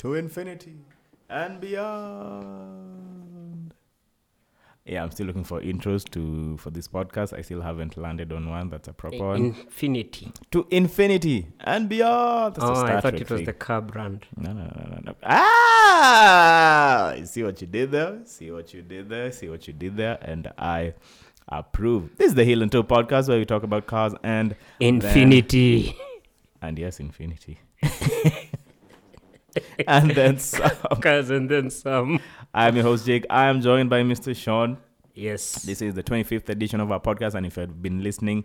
to infinity and beyond. Yeah, I'm still looking for intros to for this podcast. I still haven't landed on one that's a proper one. Infinity. To infinity and beyond. That's a oh, Star I thought Trek it was thing. the car brand. No, no, no, no, no. Ah! You see what you did there? See what you did there? See what you did there? And I approve. This is the Heel and Toe podcast where we talk about cars and Infinity. and yes, infinity. and then some. Cars and then some. I'm your host Jake. I am joined by Mr. Sean. Yes. This is the 25th edition of our podcast, and if you've been listening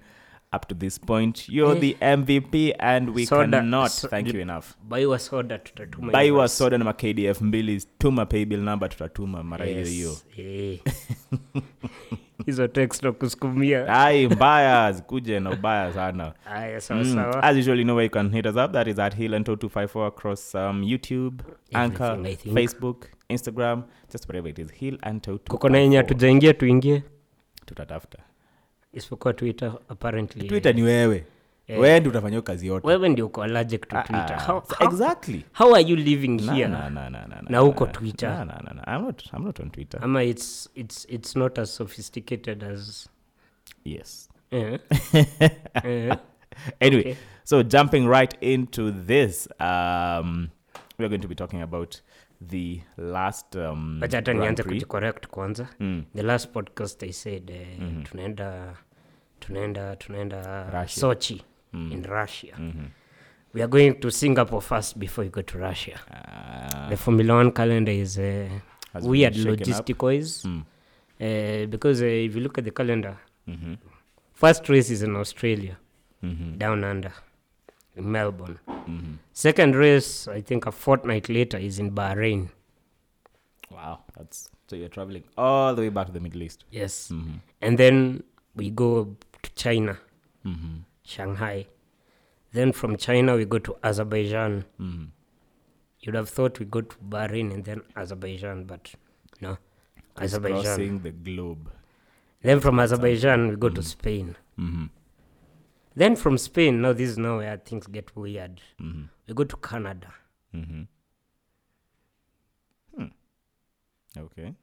up to this point, you're the MVP, and we Soda- cannot so- thank you enough. baiwa soda tutatuma baiwa soda na makdf mbili tuma paybill number tutatuma mara hiyo hiyo Eh. hizo text na kusukumia ai mbaya zikuje na ubaya sana aya sawa Mm. sawa As usually you know where you can hit us up. That is at Hill and 254 across um, YouTube, Anchor, Everything. Facebook, Instagram, just whatever it is. Hill and kuko na yenye tujaingia tuingie Tutatafuta. Isipokuwa twitter apparently Twitter ni wewe. Yeah. Wewe ndi utafanya kazi yote. wewe ndio uko allergic to Ah, twitter ah. how, how, exactly. how are you living here na, na, na, na, Na uko. Twitter. na, na, na, na. I'm not, I'm not on Twitter. ama it's, it's, it's not as sophisticated as yes. eh, eh. Anyway, Okay. so jumping right into this, um, we're going to be talking about the last um, hata nianze kujicorrect kwanza Mm. the last podcast i said uh, tunaenda tunaenda tunaenda Russia. sochi Mm. in russia Mhm. we are going to singapore first before you go to russia uh, the formula one calendar is uh, weird logisticois Mm. uh, because uh, if you look at the calendar Mhm. first race is in australia Mhm. down under in melbourne Mhm. second race i think a fortnight later is in bahrain Wow, that's so you're traveling all the way back to the Middle East. yes Mhm. and then we go to china Mhm. Shanghai. Then from China, we go to Azerbaijan. Mhm. You'd have thought we go to Bahrain and then Azerbaijan, but no. Azerbaijan. Crossing the globe. Then from Azerbaijan, we go to Spain. Then from Spain, now this is now where things get weird. Mhm. We go to Canada. Mhm. Hmm. Okay,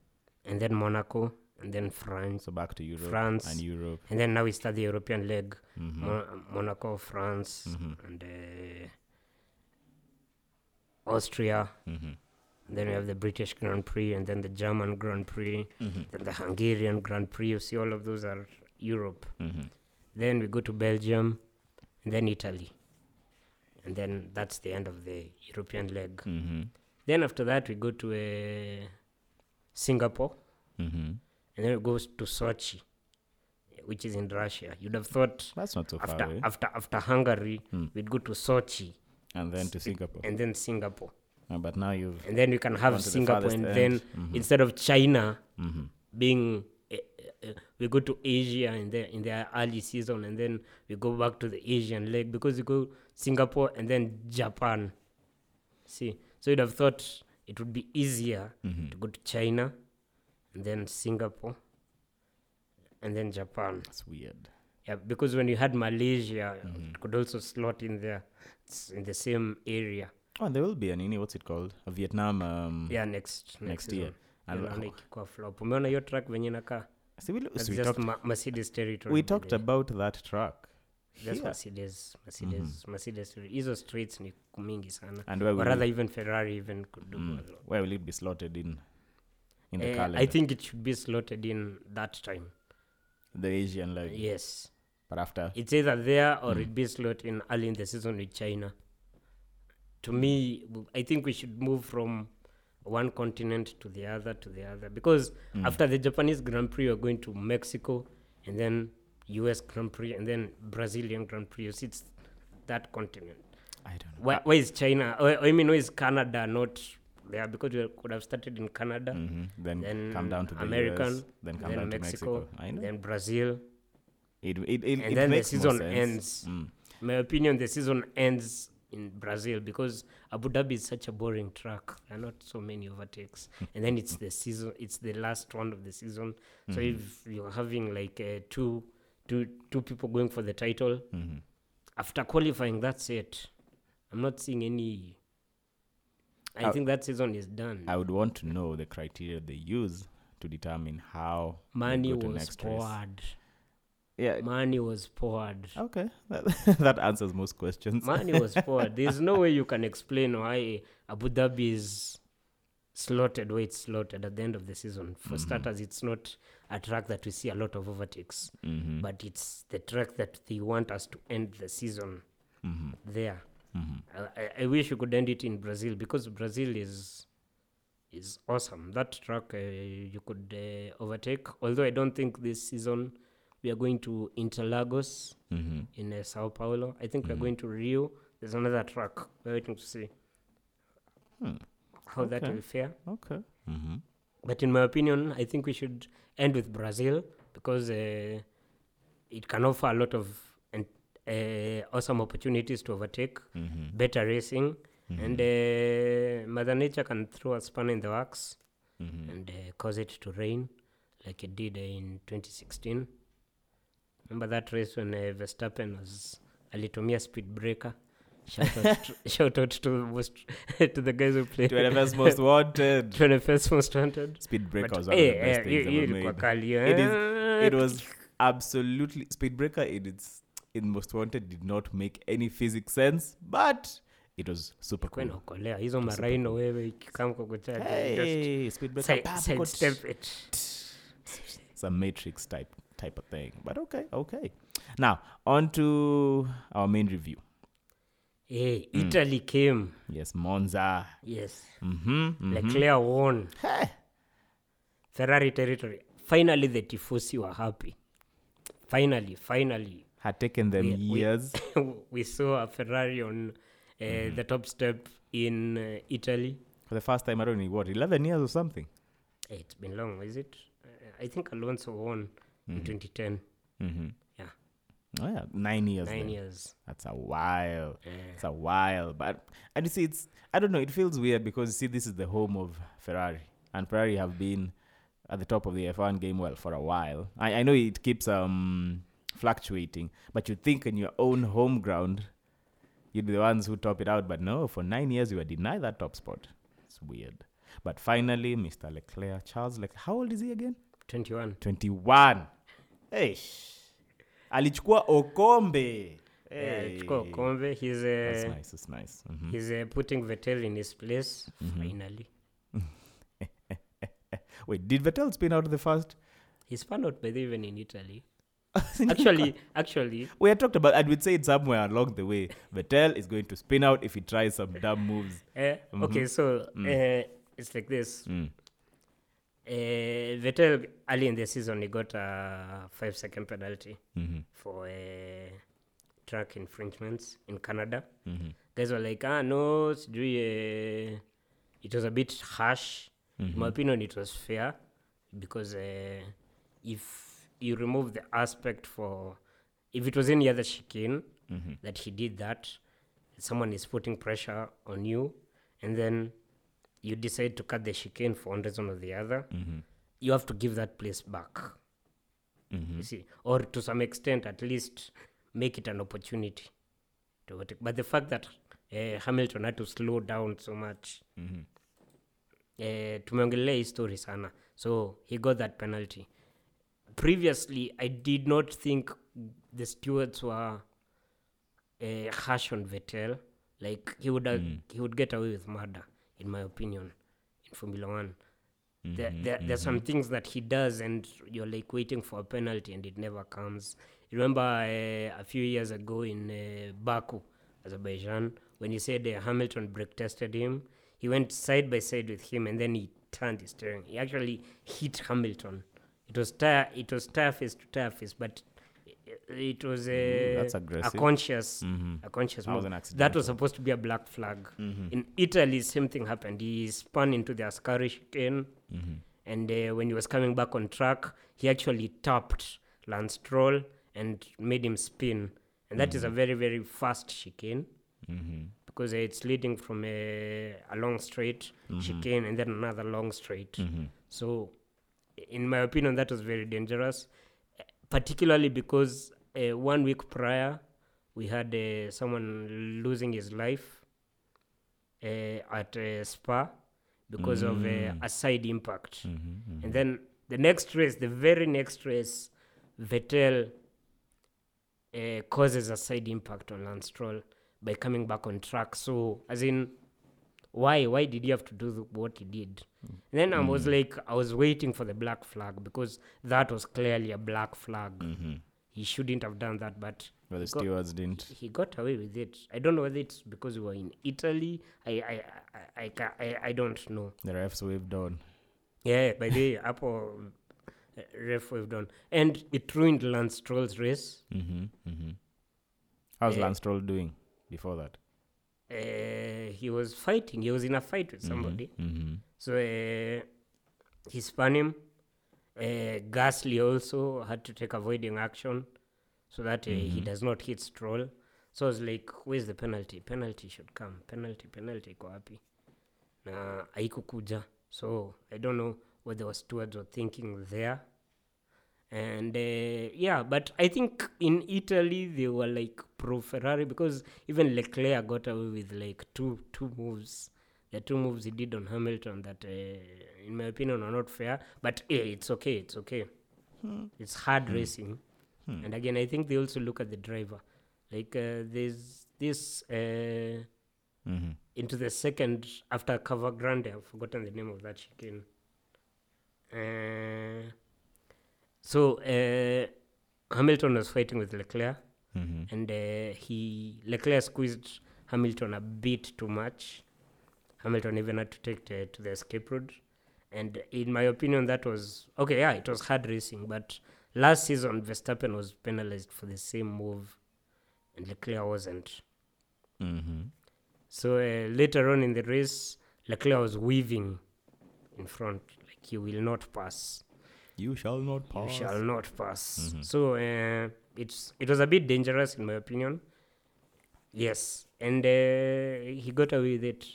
And then Monaco. And then France. so back to Europe France. and Europe. And then now we start the European leg. Mhm. Mo- Monaco, France, Mhm. and uh, Austria. Mhm. Then we have the British Grand Prix, and then the German Grand Prix, then the Hungarian Grand Prix. You see, all of those are Europe. Then we go to Belgium, and then Italy. And then that's the end of the European leg. Mhm. Then after that, we go to uh, Singapore, Mhm. and then it goes to Sochi, which is in Russia. You'd have thought That's not so far after away. after after Hungary, Hmm. we'd go to Sochi And then to Singapore. and then Singapore, Uh, but now you've. and then we can have to the Singapore, and end. then Mhm. instead of China Mhm. being uh, we go to Asia in the in the early season, and then we go back to the Asian leg because we go Singapore and then Japan. See, so you'd have thought it would be easier Mhm. to go to China, and then Singapore, and then Japan. That's weird. Yeah, because when you had Malaysia, Mhm. it could also slot in there. It's in the same area. Oh, there will be an ini. What's it called? A Vietnam. Um, Yeah, next Next year. season. And- Naona ikikuwa flop. Umeona hiyo track venye inakaa? See, we, That's so we just talked, Ma- Mercedes territory. we talked about that. Mercedes, Mercedes, Mercedes. Hizo streets ni mingi sana. And where Or rather even Ferrari even could do mm, where will it be slotted in? In the uh, calendar. I think it should be slotted in that time. the Asian leg. Yes. But after. It's either there or Mm. it be slotted in early in the season with China. To me, I think we should move from one continent to the other to the other because Mm. after the Japanese Grand Prix, you're going to Mexico and then US Grand Prix and then Brazilian Grand Prix. You see, it's that continent. I don't know. Why, why is China? Or, I mean, why is Canada not there? Because we could have started in Canada, Mhm. Then, then come down to the American, US, then come then down Mexico, to Mexico. I know. then Brazil. it, it, it, and it then the season ends. Mm. My opinion, the season ends in Brazil because Abu Dhabi is such a boring track. There are not so many overtakes, and then it's the season. It's the last round of the season. So Mhm. if you're having like uh, two, two, two people going for the title Mhm. after qualifying, that's it. I'm not seeing any I Uh, think that season is done. I would want to know the criteria they use to determine how Money to was next race. Yeah. Money was poured. Okay, that, that answers most questions. Money was poured. There's no way you can explain why Abu Dhabi is slotted where it's slotted at the end of the season. For starters, it's not a track that we see a lot of overtakes, Mm-hmm. but it's the track that they want us to end the season Mm-hmm. there. Mm-hmm. I, I- I wish we could end it in Brazil because Brazil is is awesome. That track uh, you could uh, overtake. Although I don't think this season we are going to Interlagos Mm-hmm. in uh, Sao Paulo. I think we're going to Rio. There's another track. We're waiting to see Hmm. how that will fare. Okay. Mm-hmm. But in my opinion, I think we should end with Brazil because uh, it can offer a lot of and, uh, awesome opportunities to overtake, Mm-hmm. better racing, and uh, Mother Nature can throw a spanner in the works Mm-hmm. and uh, cause it to rain like it did uh, in 2016. Remember that race when uh, Verstappen was alitumia speed breaker? Shout out, to, shout out to most to the guys who played 21st most wanted. 21st most wanted. Speed breaker was one of the eh, best eh, things hiyo ever you made. kali, It is- eh. It was absolutely Speedbreaker in its in most wanted did not make any physics sense, but it was super cool. inaokolea hizo maraino wewe ikikam kukuchaja Hey, Speedbreaker, pap, got sidestep it some Matrix type type of thing. But okay, okay. Now on to our main review. hey, italy came Yes, Monza. yes Mm-hmm. leclerc won Hey. ferrari territory finally the tifosi were happy finally finally Had taken them We- we- years. we saw a ferrari on uh, Mm-hmm. the top step in uh, italy For the first time, I don't know what, 11 years or something. It's been long is it uh, i think alonso won in 2010 Mm-hmm. Yeah. Oh, yeah, nine years. nine then. years That's a while. Eh, It's a while. But, and you see, it's, I don't know, it feels weird because, you see, this is the home of Ferrari. And Ferrari have been at the top of the F1 game, well, for a while. I, I know it keeps um, fluctuating, but you think in your own home ground, you'd be the ones who top it out. But no, for nine years, you were denied that top spot. It's weird. But finally, Mr. Leclerc, Charles Leclerc, how old is he again? 21 21 hey. alichukua okombe Yeah, Hey. chukua kombe he's That's uh, nice, that's nice. Mhm. he's uh, putting Vettel in his place Mm-hmm. finally Wait, did Vettel spin out the first? he spun out by the even in italy actually actually We had talked about, and we'd say it somewhere along the way. Vettel is going to spin out if he tries some dumb moves. uh, okay so uh, it's like this Mm. Uh, Vettel early in the season he got a five second penalty Mhm. for uh, track infringements in Canada. Mhm. Guys were like, ah, no, sijui, uh, it was a bit harsh. In my opinion, it was fair because uh, if you remove the aspect for, if it was any other chicken mm-hmm. that he did that, someone is putting pressure on you, and then you decide to cut the chicane for one reason or the other, Mhm. you have to give that place back. Mhm. You see, or to some extent, at least make it an opportunity to. But the fact that uh, Hamilton had to slow down so much, Mhm. uh, tumeongelea hii story sana, so he got that penalty. Previously, I did not think the stewards were uh, harsh on Vettel. Like he would have, he would get away with murder, in my opinion, in Formula One. There, there, there's some things that he does, and you're like waiting for a penalty, and it never comes. You remember uh, a few years ago in uh, Baku, Azerbaijan, when he said uh, Hamilton brake tested him, he went side by side with him, and then he turned his steering. He actually hit Hamilton. It was tire, it was tire face to tire face, but it, was a, that's a conscious, Mhm. a conscious That was move. an That was supposed to be a black flag. In Italy, same thing happened. He spun into the Ascari chicane, and uh, when he was coming back on track, he actually tapped Lance Stroll and made him spin. And that is a very, very fast chicane Mhm. because uh, it's leading from a, a long straight chicane and then another long straight. So, in my opinion, that was very dangerous, particularly because uh, one week prior we had uh, someone losing his life uh, at Spa because of uh, Mm. a side impact. Mm-hmm, And then the next race, the very next race, Vettel uh, causes a side impact on Lance Stroll by coming back on track. So, as in, why? Why did he have to do the, what he did? And then I was like, I was waiting for the black flag because that was clearly a black flag. mm-hmm. He shouldn't have done that, but Well, the stewards didn't. he got away with it. I don't know whether it's because we were in Italy. I I I I, I, I don't know. The refs waved on. Yeah, by the way, Apple uh, ref waved on, and it ruined Lance Stroll's race. Mm-hmm, mm-hmm. How's Eh, Lance Stroll doing before that? Uh, he was fighting. He was in a fight with somebody. Mm-hmm. So uh, he spun him. Uh, Gasly also had to take avoiding action so that uh, he Mhm. does not hit Stroll. So I was like, where's the penalty? Penalty should come. Penalty, penalty iko wapi? Na haikukuja. So I don't know what the stewards were thinking there. And uh, yeah, but I think in Italy they were like pro Ferrari because even Leclerc got away with like two two moves. The two moves he did on Hamilton that, uh, in my opinion, are not fair. But yeah, it's okay. It's okay. It's hard racing. Hmm. And again, I think they also look at the driver. Like uh, there's this uh, Mm-hmm. into the second after Curva Grande. I've forgotten the name of that chicane. So uh, Hamilton was fighting with Leclerc, Mm-hmm. and uh, he Leclerc squeezed Hamilton a bit too much. Hamilton even had to take to, to the escape route, and in my opinion, that was okay. Yeah, it was hard racing, but last season Verstappen was penalized for the same move, and Leclerc wasn't. Mm-hmm. So uh, later on in the race, Leclerc was weaving in front, like he will not pass. You shall not pass. You shall not pass. Mhm. So uh, it's it was a bit dangerous in my opinion. Yes, and uh, he got away with it.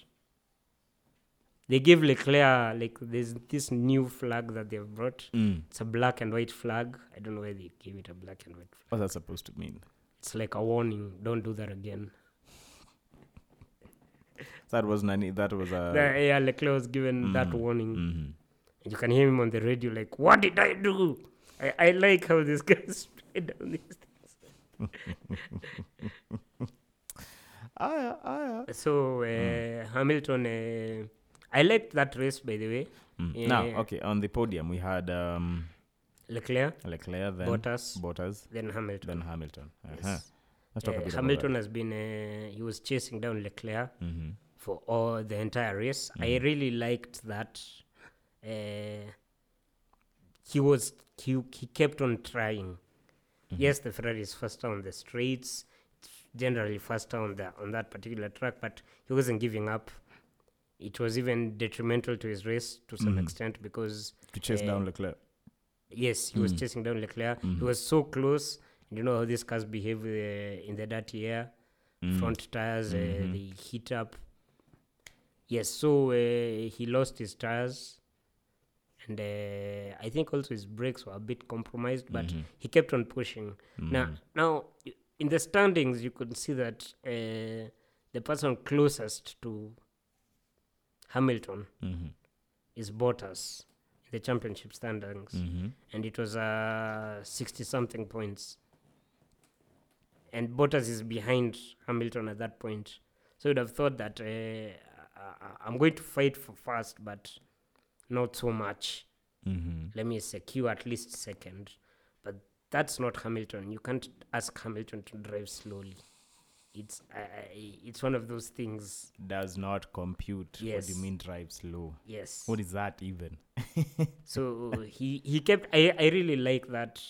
They gave Leclerc like there's this new flag that they've brought. Mm. It's a black and white flag. I don't know why they gave it a black and white. Flag. What's that supposed to mean? It's like a warning. Don't do that again. That was Nani. That was a. The- yeah, Leclerc was given that Mhm. warning. mm-hmm. You can hear him on the radio like, "What did I do?" I, I like how this guy spread down these things. Ah, ah, So uh, Hamilton, uh, I liked that race by the way. mm. Now, okay, on the podium we had um, Leclerc, Leclerc, then Bottas, Bottas, then Hamilton. then Hamilton. Uh-huh. Yes. Let's talk a Uh, bit Hamilton has been uh, he was chasing down Leclerc. Mm-hmm. for all the entire race. I Mhm. really liked that. Uh, he was he, he kept on trying. Mhm. Yes, the Ferrari is faster on the straights, it's generally faster on the on that particular track, but he wasn't giving up. It was even detrimental to his race to some Mhm. extent because To chase Uh, down Leclerc. yes, he was Mm. chasing down Leclerc. He was so close. You know how these cars behave uh, in the dirty air. Mm. Front tires, uh, they heat up. Yes, so uh, he lost his tires, and uh, I think also his brakes were a bit compromised, but Mhm. he kept on pushing. Now, Mhm. now y- in the standings, you could see that uh, the person closest to Hamilton Mhm. is Bottas in the championship standings, Mhm. and it was uh, 60 something points. And Bottas is behind Hamilton at that point. So you'd have thought that uh, I'm going to fight for first, but not so much. Mhm. Let me secure at least second. But that's not Hamilton. You can't ask Hamilton to drive slowly. It's uh, it's one of those things. Does not compute. Yes. What do you mean drive slow? Yes. What is that even? So he he kept. I I really like that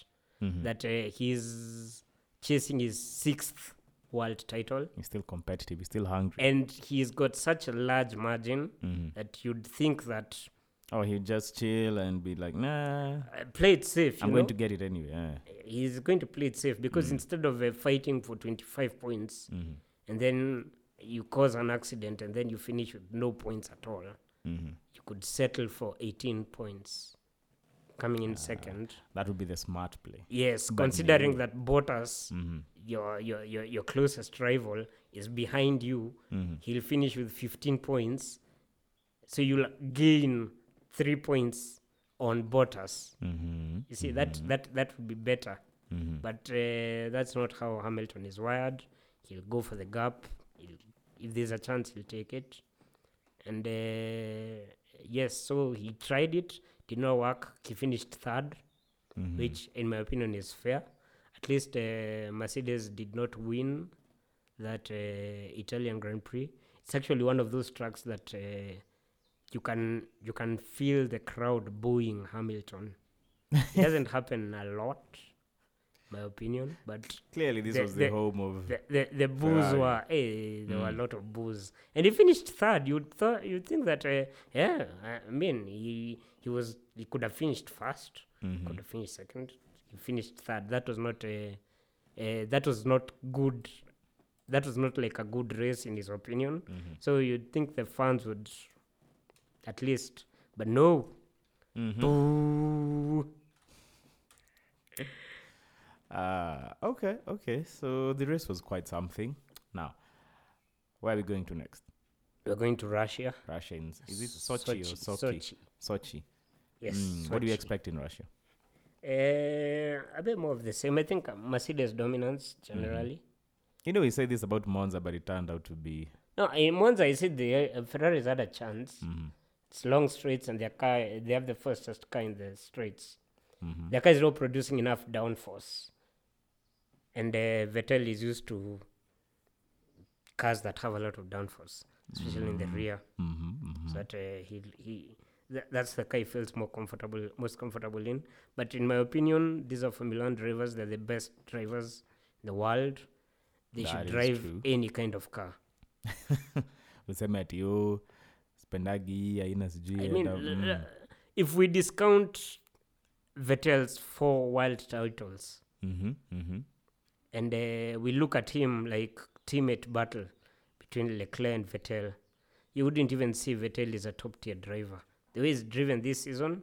Mhm. that uh, he's chasing his sixth world title, He's still competitive. He's still hungry. and he's got such a large margin Mhm. that you'd think that Oh, he'd just chill and be like, nah, uh, play it safe. I'm you going to get it anyway. Yeah. He's going to play it safe because Mm. instead of uh, fighting for 25 points Mhm. and then you cause an accident and then you finish with no points at all, Mhm. you could settle for 18 points coming in second. That would be the smart play. Yes, but considering that Bottas, Mm-hmm. your, your your your closest rival, is behind you, Mm-hmm. he'll finish with 15 points. So you'll gain three points on Bottas. Mm-hmm. You see, that that that would be better. Mm-hmm. But uh, that's not how Hamilton is wired. He'll go for the gap. He'll, if there's a chance, he'll take it. And uh, yes, so he tried it, did not work. He finished third, Mm-hmm. which, in my opinion, is fair. At least uh, Mercedes did not win that uh, Italian Grand Prix. It's actually one of those tracks that uh, you can you can feel the crowd booing Hamilton. it doesn't happen a lot, my opinion, but Clearly, this the- was the, the- home of. the the, the boos Ferrari. were eh, there were a Mm. lot of boos, and he finished third. You'd thought you'd think that uh, yeah, I mean he he was he could have finished first, Mhm. could have finished second. He finished third. That was not a uh, that was not good. That was not like a good race in his opinion. Mhm. So you'd think the fans would at least, but no, Mhm. boo. Uh, okay, okay. So the race was quite something. Now, where are we going to next? We're going to Russia. Russia. In, is it Sochi, or Sochi? Sochi. Sochi. Yes. Mm, What do you expect in Russia? Uh, a bit more of the same. I think Mercedes dominance generally. You know, we say this about Monza, but it turned out to be. No, in Monza, I said the uh, Ferraris had a chance. Mhm. It's long straights, and their car they have the fastest car in the straights. Mhm. Their car is not producing enough downforce, and uh, Vettel is used to cars that have a lot of downforce, especially in the rear. Mhm, mhm. So that uh, he he tha- that's the car he feels more comfortable, most comfortable in. But in my opinion, these are Formula One drivers. They're the best drivers in the world. They That should drive true. any kind of car. useme ati yo spendagi hii aina sijui I mean, mm. if we discount Vettel's four world titles Mhm, mhm. and uh, we look at him like teammate battle between Leclerc and Vettel, you wouldn't even see Vettel is a top tier driver. The way he's driven this season,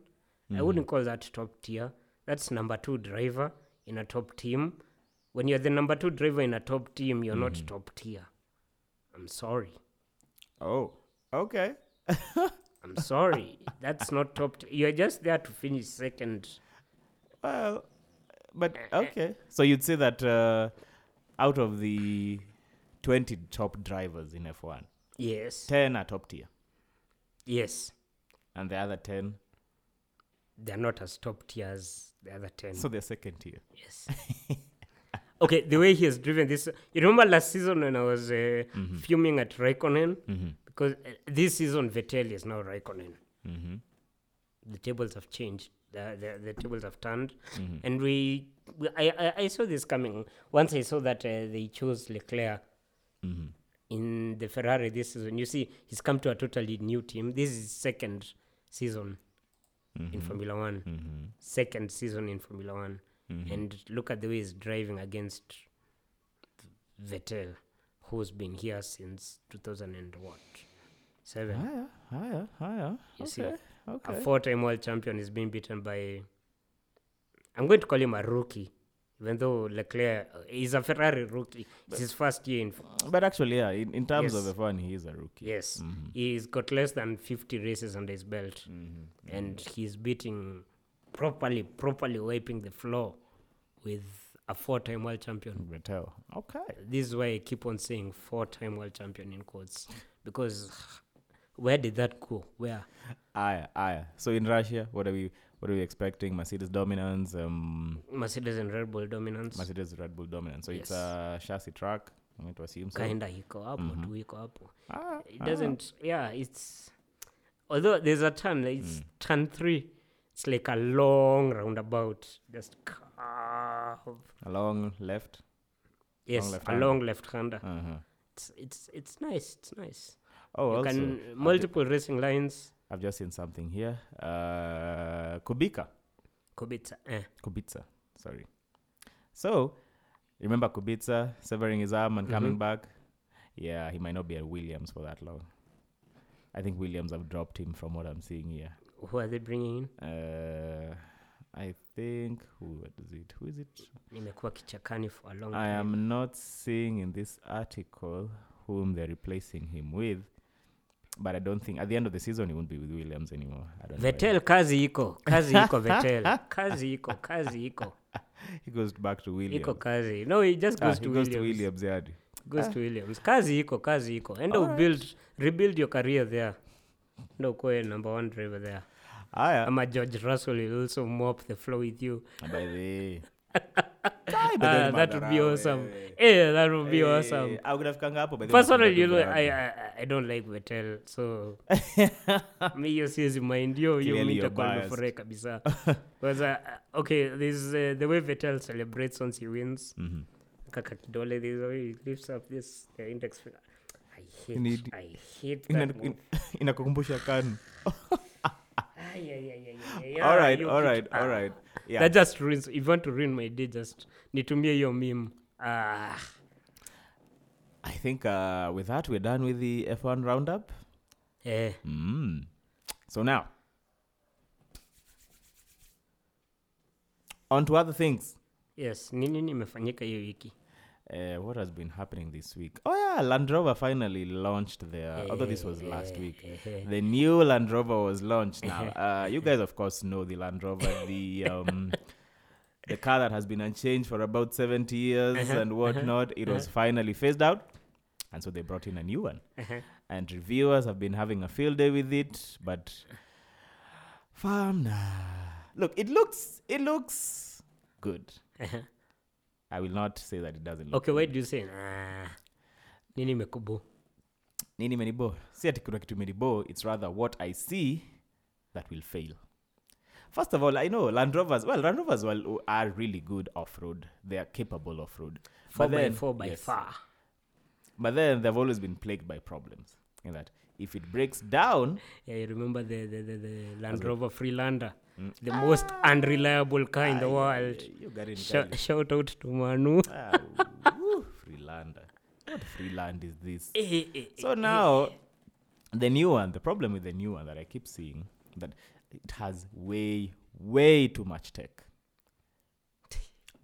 I wouldn't call that top tier. That's number two driver in a top team. When you're the number two driver in a top team, you're not top tier. I'm sorry. oh okay I'm sorry. That's not top. T- you're just there to finish second. well but okay so you'd say that uh, out of the 20 top drivers in f1 Yes. 10 are top tier Yes. and the other 10 They're not as top tier as the other 10. so they're second tier yes. okay, the way he has driven this. You remember last season when I was uh, fuming at Raikkonen? mm-hmm. Because uh, this season, Vettel is now Raikkonen. Mm-hmm. The tables have changed. The, the, the tables have turned. Mm-hmm. And we, we I, I, I saw this coming. Once I saw that uh, they chose Leclerc Mm-hmm. in the Ferrari this season. You see, he's come to a totally new team. This is second season in Formula One. Mm-hmm. Second season in Formula One. Mhm. And look at the way he's driving against Vettel, who's been here since 2000 and what? Seven. higher higher higher You see, okay A four-time world champion is being beaten by. I'm going to call him a rookie, even though Leclerc uh, is a Ferrari rookie. It's his first year in. but actually yeah in, in terms Yes. of f1 he is a rookie Yes, Mhm. he's got less than 50 races under his belt, Mhm. and he's beating properly, properly wiping the floor with a four-time world champion. Okay This is why I keep on saying four-time world champion in quotes, because where did that go? Where? Aya, aya. So in Russia, what are we what are we expecting? Mercedes dominance, um Mercedes and Red Bull dominance. Mercedes Red Bull dominance. So it's a chassis track. I'm going to assume so. Kinda iko hapo Mhm. tu iko hapo. Ah, It ah. doesn't. Yeah, it's although there's a turn. It's Mm. turn three. It's like a long roundabout. Just. A long left. Yes, a left-hander. long left-hander. Uh-huh. It's it's it's nice. It's nice. Oh, you also, can I've multiple racing lines. I've just seen something here. Uh, Kubica. Kubica. Eh. Kubica. Sorry. So, remember Kubica severing his arm and coming Mhm. back? Yeah, he might not be at Williams for that long. I think Williams have dropped him from what I'm seeing here. Who are they bringing in? Uh, I think who what is it? Who is it? nimekuwa kichakani for a long I am not seeing in this article whom they're replacing him with, but I don't think at the end of the season he won't be with Williams anymore. I don't know. kazi iko kazi iko vetel kazi iko kazi iko He goes back to Williams. iko kazi no he just Ah, goes he to goes williams, to Williams. Yeah. goes to williams kazi iko kazi iko and right. build rebuild your career there ndo ukuwe number one driver there Aya. ama george russell will also mop the floor with you. By the way. Ah, that would be awesome. that would be awesome. Aukinafikanga hapo by the personally you know I, I, I don't like vetel so mi hiyo siwezi mind yo hiyo Clearly nitakuwa nimefurahi kabisa. Because uh, okay this uh, the way vetel celebrates once he wins. Mhm. kaka kidole this way he lifts up this the index finger. I hate, Need- I hate that inakukumbusha Ay, alright you alright kitu- ah. alright yeah that just ruins if you want to ruin my day just nitumie hiyo meme ah i think uh, with that we're done with the f1 roundup Yeah. mm. so now on to other things yes nini nimefanyika hiyo wiki uh, what has been happening this week? Oh yeah land rover finally launched their although this was last week. The new land rover was launched. Now uh, you guys of course know the land rover the um the car that has been unchanged for about 70 years and whatnot. It was finally phased out and so they brought in a new one. Uh-huh. and reviewers have been having a field day with it but fam nah. look it looks it looks good. Uh-huh. I will not say that it doesn't look okay why do you say ah, nini imekubu? Nini menibo si ati kuna kitu menibo it's rather what i see that will fail. First of all i know land rovers well land rovers well, are really good off-road. They are capable off-road. Four But by then- four by yes. far. But then they've always been plagued by problems in that if it breaks down yeah you remember the the, the, the land rover freelander? The most unreliable car in the world. you got it Sh- shout out to manu. Ah, woo, freelander. What freeland is this? Eh, eh, eh, so now the new one the problem with the new one that i keep seeing that it has way way too much tech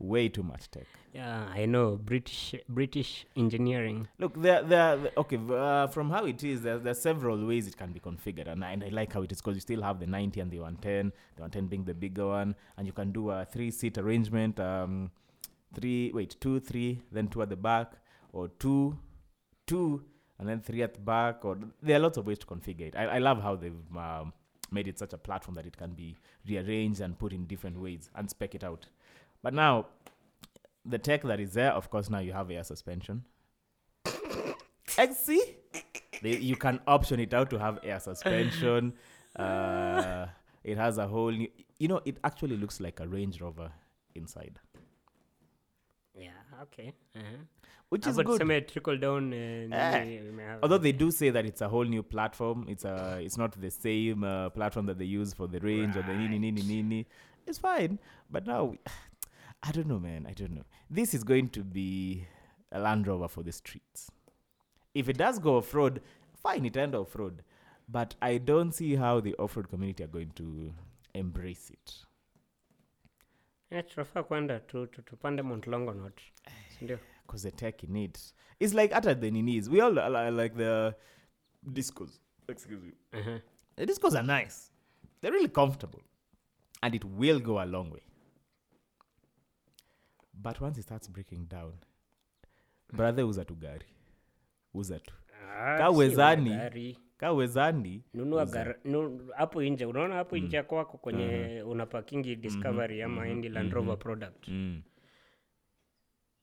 way too much tech. Yeah i know british british engineering. Look there there okay uh, from how it is there, there are several ways it can be configured and I, and I like how it is because you still have the 90 and the 110 the 110 being the bigger one and you can do a three seat arrangement um three wait two three then two at the back or two two and then three at the back or there are lots of ways to configure it. I, I love how they've um, made it such a platform that it can be rearranged and put in different ways and spec it out but now the tech that is there of course now you have air suspension. They, you can option it out to have air suspension. Uh, it has a whole new you know it actually looks like a range rover inside. Yeah okay uh-huh. which Ah, is but good. some trickle down uh, Eh, although they do say that it's a whole new platform it's a it's not the same uh, platform that they use for the range or the nini nini nini. It's fine but now i don't know man. I don't know. This is going to be a land rover for the streets. If it does go off-road fine it end off-road. But i don't see how the off-road community are going to embrace it. Eh, tunafaa kwenda tu, tu, tupande mount longonot sindio because the tech in it. It's like at the ninis we all li- like the discos excuse me. Uh-huh. The discos are nice. They're really comfortable. And it will go a long way. But once he starts breaking down, brother uza tu gari. Uza tu. Ah, kawezani si wezani. magari. Ka wezani. nunua uza. gara- nu- hapo nje unaona hapo nje ya kwako kwenye unapakingi discovery ama any land rover product Mm.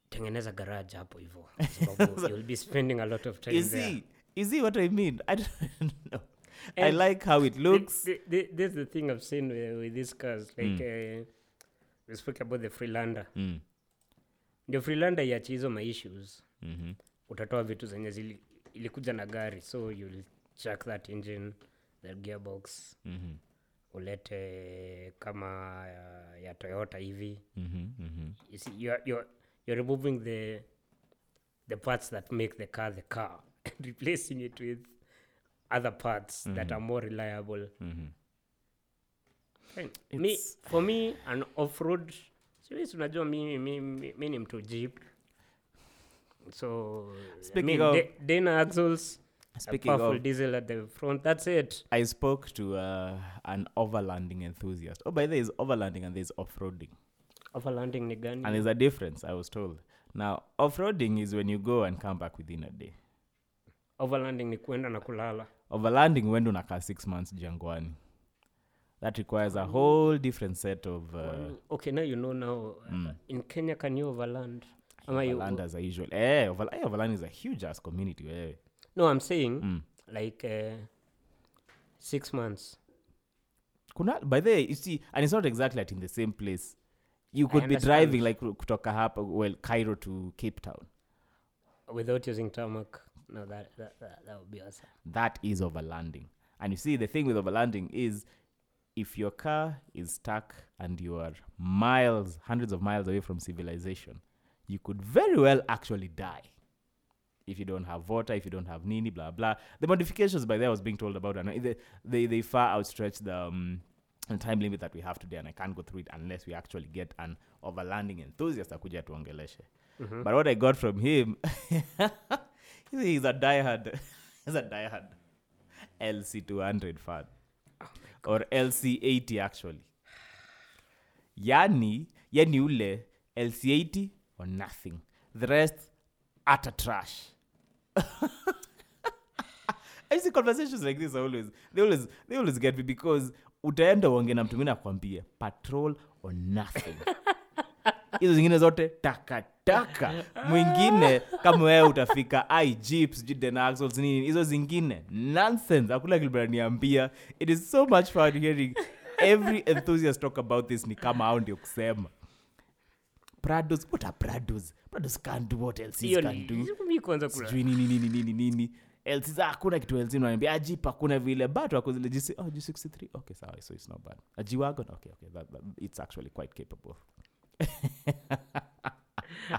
tengeneza garage hapo hivo you'll be spending a lot of time You there? You see what I mean? I don't know. I like how it looks. the, the, th- this is the thing i've seen with, with these cars like uh, we spoke about the freelander Mm. Ndio freelander iachi hizo ma issues Mhm. utatoa vitu zenye zili, ilikuja na gari so you'll check that engine the gearbox Mhm. ulete kama ya, ya toyota hivi mm-hmm. you see you're, you're, you're removing the the parts that make the car the car and replacing it with other parts that are more reliable Mhm. fine. me for me an off-road siwezi unajua mi, mi, mi, mi ni mtu jeep so Speaking I mean, of- dana axles a Speaking powerful of, diesel at the front that's it I spoke to uh, an overlanding enthusiast. Oh, by the way, there's overlanding and there's off-roading. overlanding ni gani And there's a difference, I was told. Now, off-roading is when you go and come back within a day. overlanding ni kuenda na kulala Overlanding wende unakaa six months jangwani. That requires a whole different set of uh, Well, okay now you know now mm, in kenya can you overland Overland you, overlanders are usual. Eh, overla- eh, overland is a huge ass community. Eh. no i'm saying Mm. like uh, six months Kuna, by the way, you see, and it's not exactly at in the same place. You could be driving like kutoka hapa, well, Cairo to Cape Town. without using tarmac no that that, that, that would be awesome That is overlanding. And you see, the thing with overlanding is if your car is stuck and you are miles, hundreds of miles away from civilization, you could very well actually die. If you don't have water, if you don't have nini, blah blah. The modifications by there I was being told about, and they they, they far outstretch the um, the time limit that we have today, and I can't go through it unless we actually get an overlanding enthusiast akuja tuongeleshe. Mhm. But what I got from him, he's a diehard, he's a diehard LC200 fan. Or LC80 actually. Yani, yani ule LC80 or nothing. The rest, utter trash. I see conversations like this always they always they always get me because utaenda uonge na mtu mwingine nakwambia patrol or nothing hizo zingine zote takataka mwingine kama wewe utafika nini hizo zingine nonsense. Akula kilibaniambia it is so much fun hearing every enthusiast talk about this ni kama au ndio kusema. Prados what are prados? Prados can't do what else can do. sijui nini nini nini nini LC za hakuna kitu LC naambia ajip hakuna vile. But wako zile GC oh G63 okay sawa so it's not bad. A G-Wagon okay okay that, that it's actually quite capable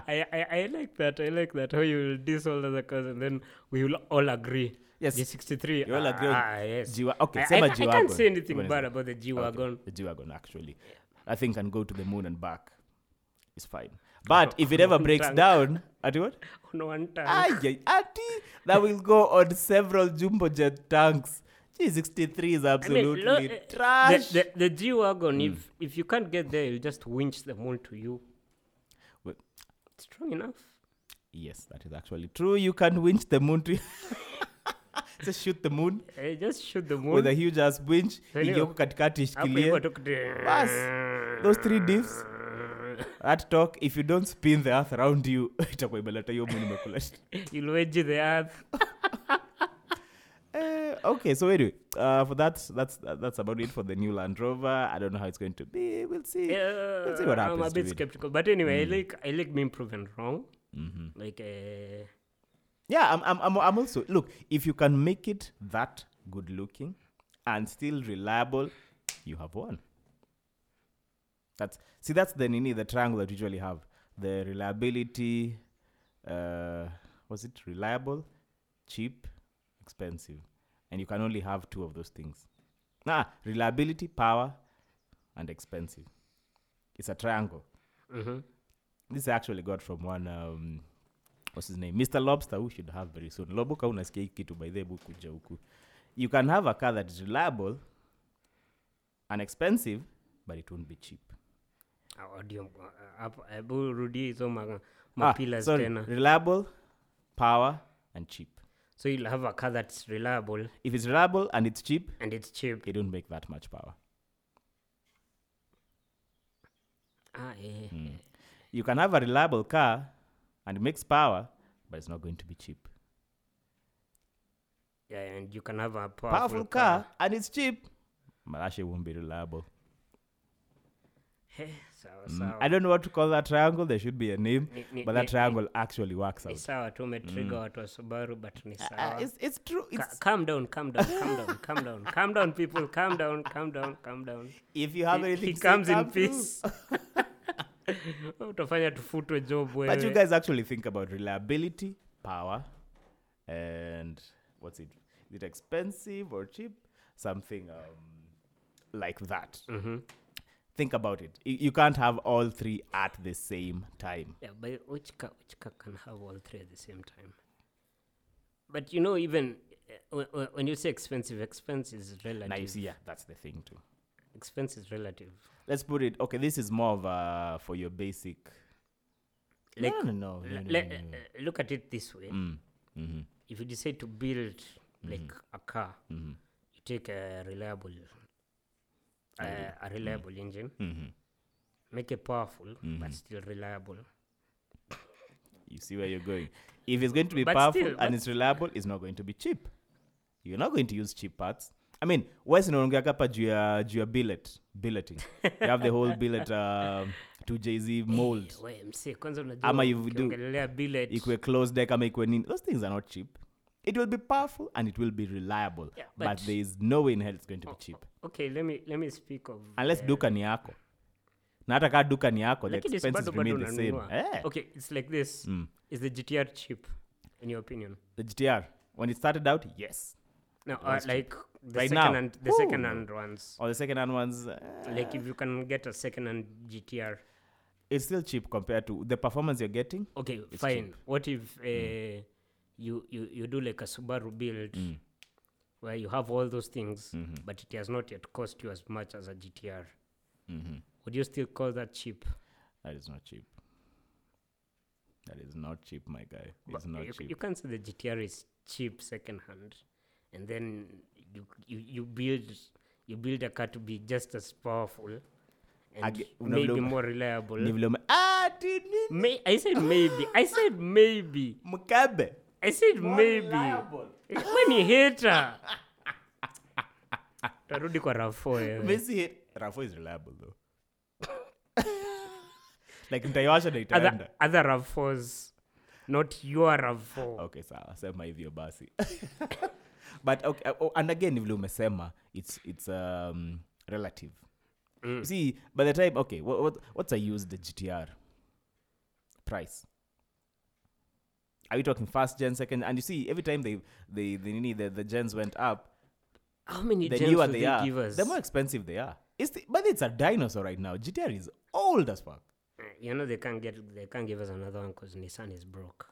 I, I, I like that. I like that. How you will diss all other cars and then we will all agree. yes G63. You all agree on Ah, yes. G okay I, sema I, I G-Wagon can't say anything bad about the G Okay, the G-Wagon actually I think can go to the moon and back it's fine but if it ever breaks Tank. down at what On one tank. Ay, ay, ati that will go on several jumbo jet tanks G63 is absolutely lo- eh, trash the, the, the G Wagon, if, if you can't get there, you just winch the moon to you. Well- Strong enough. Yes, that is actually true. You can winch the moon to just shoot the moon hey, just shoot the moon. with a huge ass winch. Ndio. Katikati ishikilie. Bas, those three diffs. That talk, if you don't spin the earth around you, itakuwa imeleta hiyo moon. You'll wedge the earth. Okay, so anyway, uh, for that, that's that's about it for the new Land Rover. I don't know how it's going to be. We'll see. We'll see what happens. I'm a bit it. skeptical, but anyway, Mm. I like I like being proven wrong. hmm Like, uh, Yeah, I'm, I'm, I'm, I'm also look. If you can make it that good looking and still reliable, you have won. That's see, that's the nini, the triangle that we usually have the reliability. Uh, was it reliable, cheap, expensive, and you can only have two of those things. Nah, reliability, power, and expensive. It's a triangle. mhm. This I actually got from one um, what's his name mr lobster who should have very soon loboka unasikia kitu by the kuja huku you can have a car that is reliable and expensive but it won't be cheap Ah, audio, uh, hebu rudie hizo ma- ah, sorry, tena reliable power and cheap so you'll have a car that's reliable. If it's reliable and it's cheap and it's cheap. it don't make that much power. Ah, yeah. Mm. you can have a reliable car and it makes power but it's not going to be cheap. Yeah and you can have a powerful, powerful car and it's cheap but actually won't be reliable Eh, sawa Mm, i don't know what to call that triangle there should be a name Ni- ni- but ni- that triangle actually works out sawa tu umetriga Mm. watu wa subaru but ni Uh, it's, it's true. Ca- calm down calm down calm down calm down calm down people calm down calm down calm down if you have he, anything he to say, comes in come through. peace utafanya tufutwe job But you guys actually think about reliability, power, and what's it? Is it expensive or cheap? Something. Um, like that. Mm-hmm. Think about it. You can't have all three at the same time. Yeah, but which car, which car can have all three at the same time? But you know, even uh, when, you say expensive, expense is relative. See, yeah, that's the thing too. Expense is relative. Let's put it. Okay, this is more of uh for your basic. Like, no, no, no, no, no, no, no. look at it this way: Mm, mhm, if you decide to build like Mm-hmm. a car, mhm, you take a reliable, uh, a reliable engine, mhm. make it powerful Mm-hmm. but still reliable. You see where you're going. If it's going to be But powerful still, and it's reliable, it's not going to be cheap. You're not going to use cheap parts. I mean, wesi naongea hapa juu ya juu ya billet billeting. You have the whole billet um, to Jay-Z mold. We, msee, kwanza Ama you do- billet, Ikwe closed deck ama ikwe nini. Those things are not cheap. It will be powerful and it will be reliable. Yeah, but, but- there is no way in hell it's going to be cheap. okay let me let me speak of Unless uh, duka ni yako. Na hata kaa duka ni yako, the expenses remain the same. Eh. okay it's like this Mm. is the gtr cheap in your opinion The GTR, when it started out, yes. no uh, like the Right second now, hand the second hand ones Or the second-hand ones, uh, like if you can get a second hand gtr it's still cheap compared to the performance you're getting. okay fine cheap. what if uh, you, you you do like a subaru build Mm. where you have all those things Mhm. but it has not yet cost you as much as a gtr Mhm. would you still call that cheap That is not cheap. That is not cheap, my guy. It's But not you, cheap. you can't say the GTR is cheap second hand, and then you you, you build you build a car to be just as powerful and Ag- maybe more reliable. Ni vile ume- Ah, May, I said maybe. I said maybe. mkabe. I said maybe. When you hater. Tarudi kwa rafo wewe. Messi Rafo is reliable though. like nitaiwasha na itaenda. other rafos, not your rafo. Okay, sawa. Sema hivyo basi. But okay, oh, and again ni vile umesema it's it's um relative. Mm. See, by the time okay, what, what what's a used GTR price? Are we talking first gen, second? And you see, every time they they the the, the gens went up, How many the gens newer they they are, give us? the more expensive they are. It's the, but it's a dinosaur right now. GTR is old as fuck. You know they can't get they can't give us another one because Nissan is broke.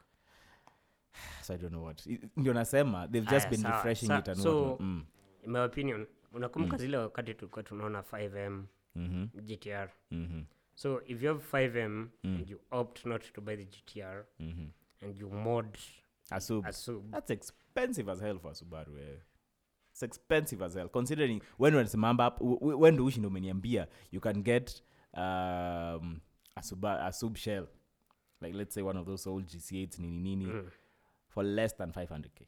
So I don't know what. Ndio nasema they've just Aya, been sawa. refreshing Sa- it and so-. Mm. In my opinion, unakumbuka zile wakati tulikuwa tunaona 5M Mhm. GTR. Mhm. So if you have 5M and you opt not to buy the GTR Mhm. And you mod A sub. a sub, That's expensive as hell for a Subaru. Eh. It's expensive as hell considering when unasimama when uishi ndo umeniambia you can get um, a, suba, a sub shell like let's say one of those old GC8s nini nini Mm. for less than 500k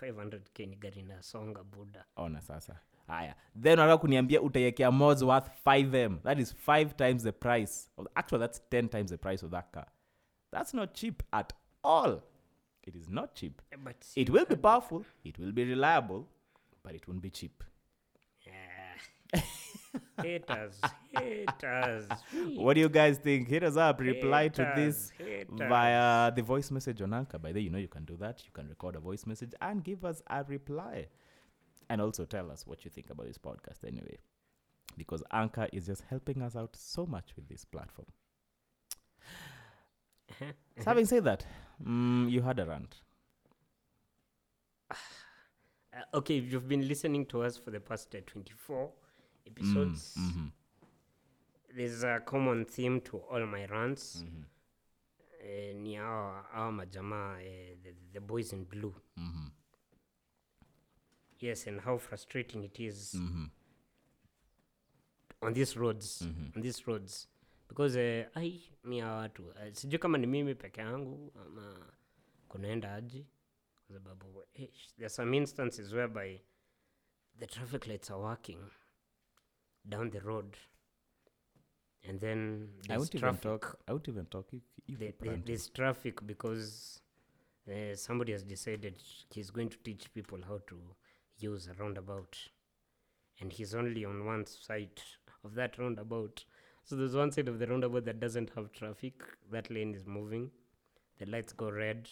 500k ni gari nasonga buda. ona sasa haya then unataka kuniambia utaiekea mods worth 5m that is 5 times the price of, actually that's 10 times the price of that car that's not cheap at all. It is not cheap. But it will be powerful it will be reliable but it won't be cheap. Yeah. haters, haters. what do you guys think? Hit us up reply to this haters, via the voice message on anchor. By the way you know you can do that. You can record a voice message and give us a reply. And also tell us what you think about this podcast anyway. Because anchor is just helping us out so much with this platform so having said that mm, you had a rant Uh, okay, if you've been listening to us for the past uh, 24 episodes, Mhm. there's a common theme to all my rants. Ni hawa hawa majamaa eh, the, the boys in blue Mhm. yes and how frustrating it is Mhm. on these roads Mhm. on these roads because eh, ai mi hawa watu eh, sijui kama ni mimi peke yangu ama kunaenda aji kwa sababu eh, there are some instances whereby the traffic lights are working down the road and then I won't even talk. I won't even talk. You, you the, the, there's traffic because uh, somebody has decided he's going to teach people how to use a roundabout and he's only on one side of that roundabout so there's one side of the roundabout that doesn't have traffic that lane is moving the lights go red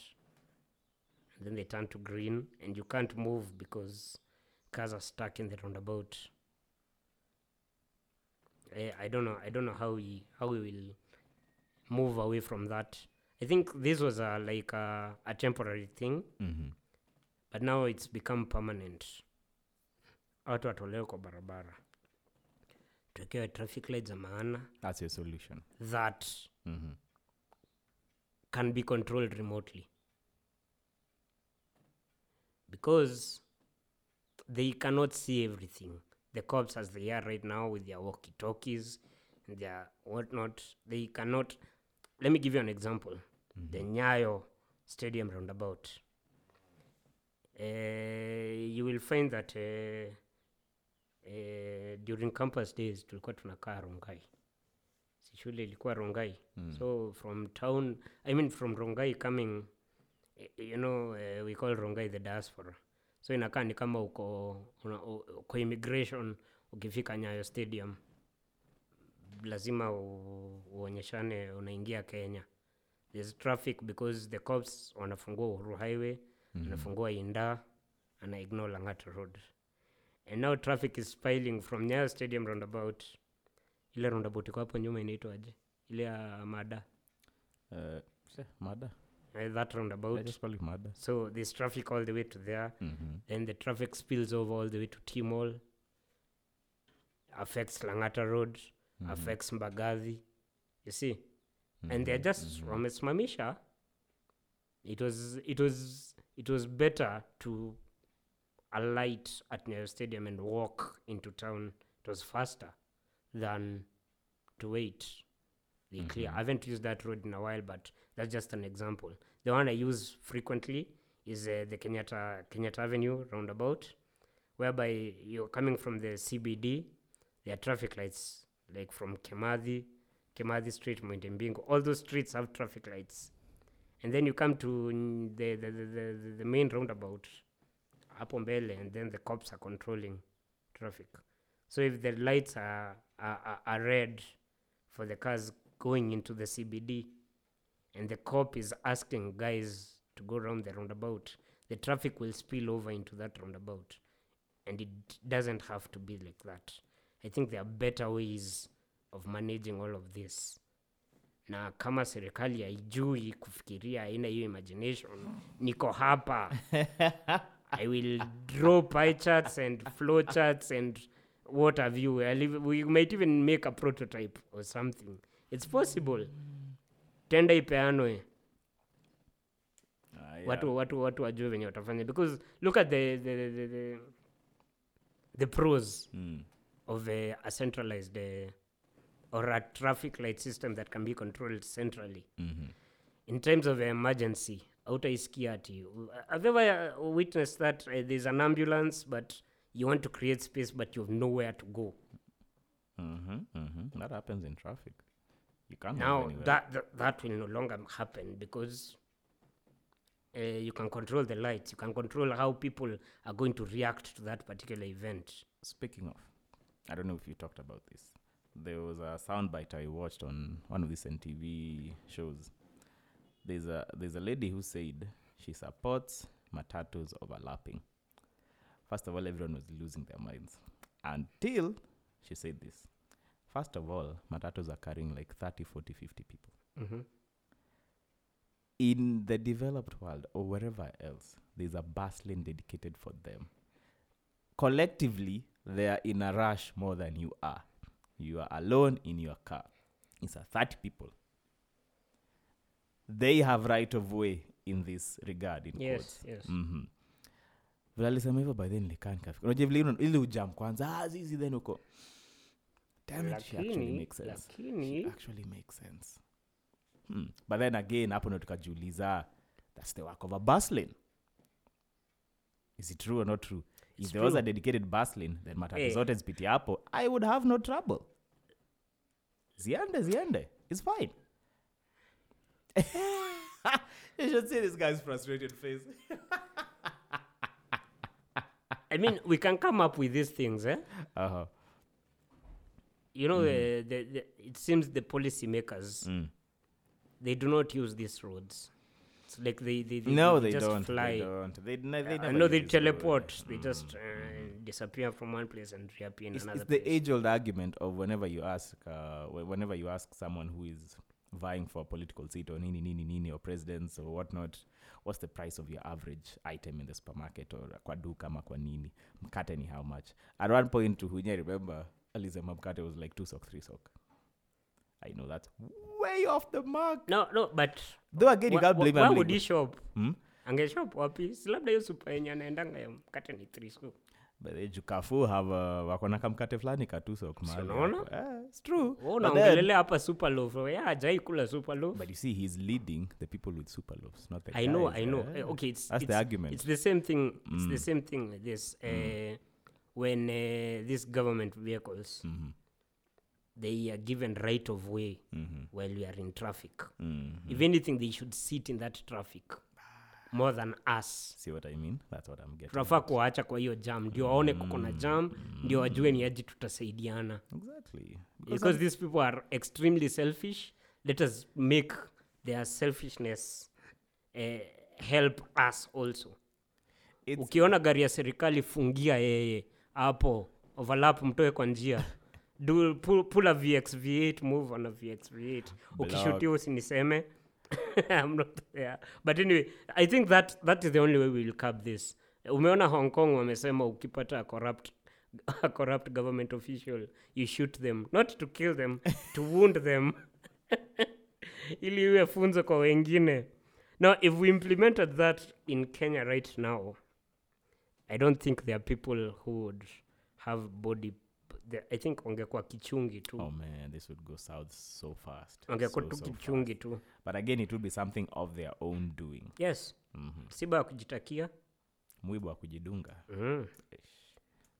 and then they turn to green and you can't move because cars are stuck in the roundabout I, I don't know. I don't know how we how we will move away from that. I think this was a like a, a temporary thing, Mm-hmm. but now it's become permanent. Watu watolewe kwa barabara, tuwekewe traffic lights za maana That's your solution. that Mm-hmm. can be controlled remotely because they cannot see everything. The cops, as they are right now, with their walkie talkies and their whatnot, they cannot. Let me give you an example the Nyayo Stadium roundabout. Uh, you will find that uh, uh, during campus days tulikuwa tunakaa Rongai. Si shule ilikuwa Rongai. So from town, I mean from Rongai coming, eh, you know, uh, we call Rongai the diaspora. So inakaa ni kama uko, una, uko immigration ukifika Nyayo Stadium lazima u- uonyeshane unaingia Kenya. There's traffic because the cops wanafungua Uhuru Highway, anafungua Inda, ana ignore Lang'ata Road. And now traffic is piling from Nyayo Stadium roundabout. Ile roundabout iko hapo nyuma inaitwaje? Ile ya Mada. Uh, say, mada. Uh, that I roundabout. just call it mada. So there's traffic all the way to there. Mm-hmm. Then the traffic spills over all the way to T-Mall. Affects Lang'ata Road. Affects Mbagathi. You see? And they're just wamesimamisha. It was it was it was better to alight at Nyayo Stadium and walk into town. It was faster than to wait. They clear. I haven't used that road in a while, but that's just an example. The one I use frequently is uh, the Kenyatta Kenyatta Avenue roundabout, whereby you're coming from the CBD. There are traffic lights like from Kimathi, Kimathi Street, Muindi Mbingu. All those streets have traffic lights, and then you come to the the, the, the, the- the main roundabout, hapo mbele, and then the cops are controlling traffic. So if the lights are, are, are- red for the cars going into the CBD, and the cop is asking guys to go around the roundabout, the traffic will spill over into that roundabout. And it doesn't have to be like that. I think there are better ways of managing all of this. Na kama serikali haijui kufikiria, aina hiyo imagination, niko hapa. I will draw pie charts and flow charts and what have you. I'll we might even make a prototype or something. It's possible. Tenda ipeanwe Uh, watu watu watu wajue venye watafanya because look at the the, the, the, the, the pros Mm. of a, a centralized uh, or a traffic light system that can be controlled centrally Mm-hmm. in terms of emergency autaisikia ati have you ever uh, witnessed that uh, there's an ambulance but you want to create space but you have nowhere to go Mm-hmm. Mm-hmm. That happens in traffic. You can't now that, that that will no longer happen because uh, you can control the lights you can control how people are going to react to that particular event Speaking of, I don't know if you talked about this. There was a soundbite I watched on one of these NTV shows. There's a there's a lady who said she supports matatus overlapping. First of all, everyone was losing their minds until she said this. First of all, matatus are carrying like 30, 40, 50 people. mm-hmm. in the developed world or wherever else, there's a bus lane dedicated for them. Collectively, they are in a rush more than you are. You are alone in your car. It's a 30 people. They have right of way in this regard. In yes quotes. yes -hmm. Vile alisema hivyo by then nikaa nikafika unajua vile ile- ile ujam kwanza ah, zizi then uko damn it, she actually makes sense lakini actually makes sense hmm. but then again hapo ndo tukajiuliza that's the work of a bus lane is it true or not true if It's there was a dedicated bus lane then matatu hey. zote zipitie hapo i would have no trouble ziende ziende it's fine you should see this guy's frustrated face. I mean we can come up with these things eh? Uh-huh. you know the, the, the it seems the policymakers mm. they do not use these roads. It's like they they, they no they they just don't. Fly. they don't. They, ne- they Uh, no, they use the road. teleport. They just uh, disappear from one place and reappear in it's, another it's the age-old argument of whenever you ask uh, whenever you ask someone who is vying for a political seat or nini nini nini or presidents or whatnot what's the price of your average item in the supermarket or kwa duka ama kwa nini? Mkate ni how much? At one point hunye remember alisema mkate was like two sock three sock i know that's way off the mark. No no but though again you can't blame him would he shop? Hmm? angeshop wapi? Si labda hiyo supa yenye anaendanga ya mkate ni three so but the jukafu have uh, wakona kamkate fulani ka two sock mahali unaona? hapo. Eh, hapa super yeah ajai kula But you see, he's leading the people with super not the I know, I know. eh? Eh, okay, it's That's it's, the argument. It's the same thing. It's the Mm. same thing with this. Uh, when uh, these government vehicles Mhm, they are given right of way mhm, while we are in traffic. mhm. If anything, they should sit in that traffic more than us. See what I mean? That's what I'm getting. tunafaa kuwaacha kwa hiyo jam ndio waone kuko na jam ndio wajue ni aji tutasaidiana. Exactly. because these people are extremely selfish. Let us make their selfishness uh, help us also. It's, ukiona gari ya serikali fungia yeye. Hapo overlap mtoe kwa njia. Do pull, pull a vxv8 move on a vxv8 ukishutia usiniseme I'm not there. but anyway i think that that is the only way we will curb this. Umeona hong kong wamesema ukipata a corrupt a corrupt government official you shoot them. Not to kill them to wound them. Ili iwe funzo kwa wengine. Now if we implemented that in kenya right now i don't think there are people who would have body the, i think wangekuwa kichungi tu oh man, this would go south so fast. wangekuwa so, tu so kichungi fast. tu But again, it would be something of their own doing. yes Mhm. siba ya kujitakia Mwibu wa kujidunga. mm.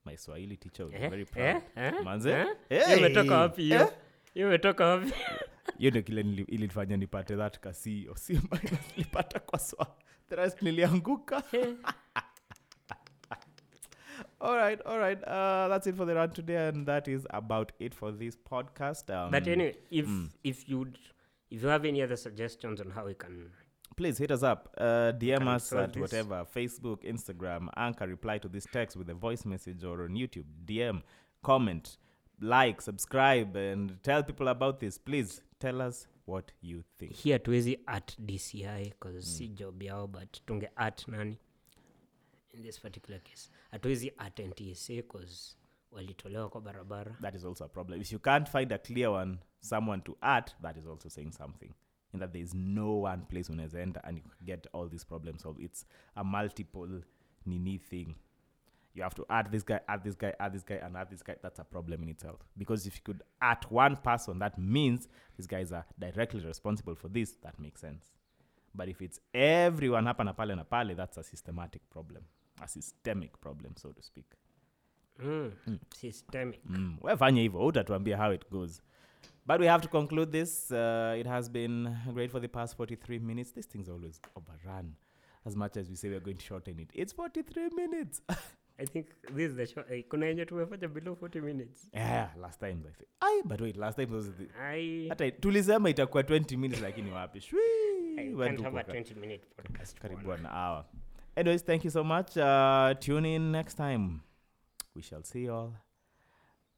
My Swahili teacher eh, very proud. eh, eh, Manze? eh? Hey! Imetoka wapi hiyo hiyo imetoka wapi hiyo ndio kile ilifanya nipate that kasi o nilipata kwa swa the rest nilianguka all right all right. Uh, that's it for the run today and that is about it for this podcast. Um, but anyway if if you'd if you have any other suggestions on how we can please hit us up. Uh, dm us at this. whatever facebook instagram anchor reply to this text with a voice message or on youtube. Dm comment like subscribe and tell people about this. Please tell us what you think. Hii hatuwezi at dci cause si job yao but tunge at nani in this particular case at cause walitolewa kwa barabara that is also a problem. If you can't find a clear one, someone to add, that is also saying something. In that there is no one place unaweza enter and you get all these problems solved. It's a multiple nini thing. You have to add this guy, add this guy, add this guy, and add this guy. That's a problem in itself. Because if you could add one person, that means these guys are directly responsible for this. That makes sense. But if it's everyone hapa na pale na pale, that's a systematic problem, a systemic problem, so to speak. mm. systemic. Mm. wefanye hivyo utatuambia how it goes. But we have to conclude this uh, it has been great for the past 43 minutes. This thing's always overrun. As much as we say we're going to shorten it. It's 43 minutes. I think this is the show Uh, kuna yenye tumefanya below 40 minutes. Yeah last time i think. Ay, but wait last time was the i, hata tulisema itakuwa 20 minutes lakini wapi? Shwii, We can't have a huko ka- 20 minute podcast karibu an hour anyways thank you so much uh, tune in next time we shall see you all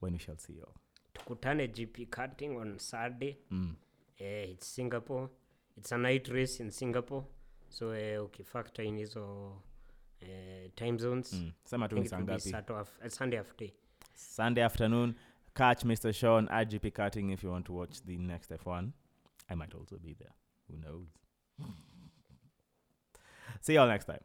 when we shall see you all tukutane gp cutting on saturday mm. Uh, it's singapore it's a night race in singapore so ukifactor in hizo uh, time zones Mm. sema tu ni saa ngapi af- uh, sunday after Sunday afternoon. Catch Mr. Sean at GP Cutting if you want to watch the next F1. I might also be there. Who knows? See you all next time.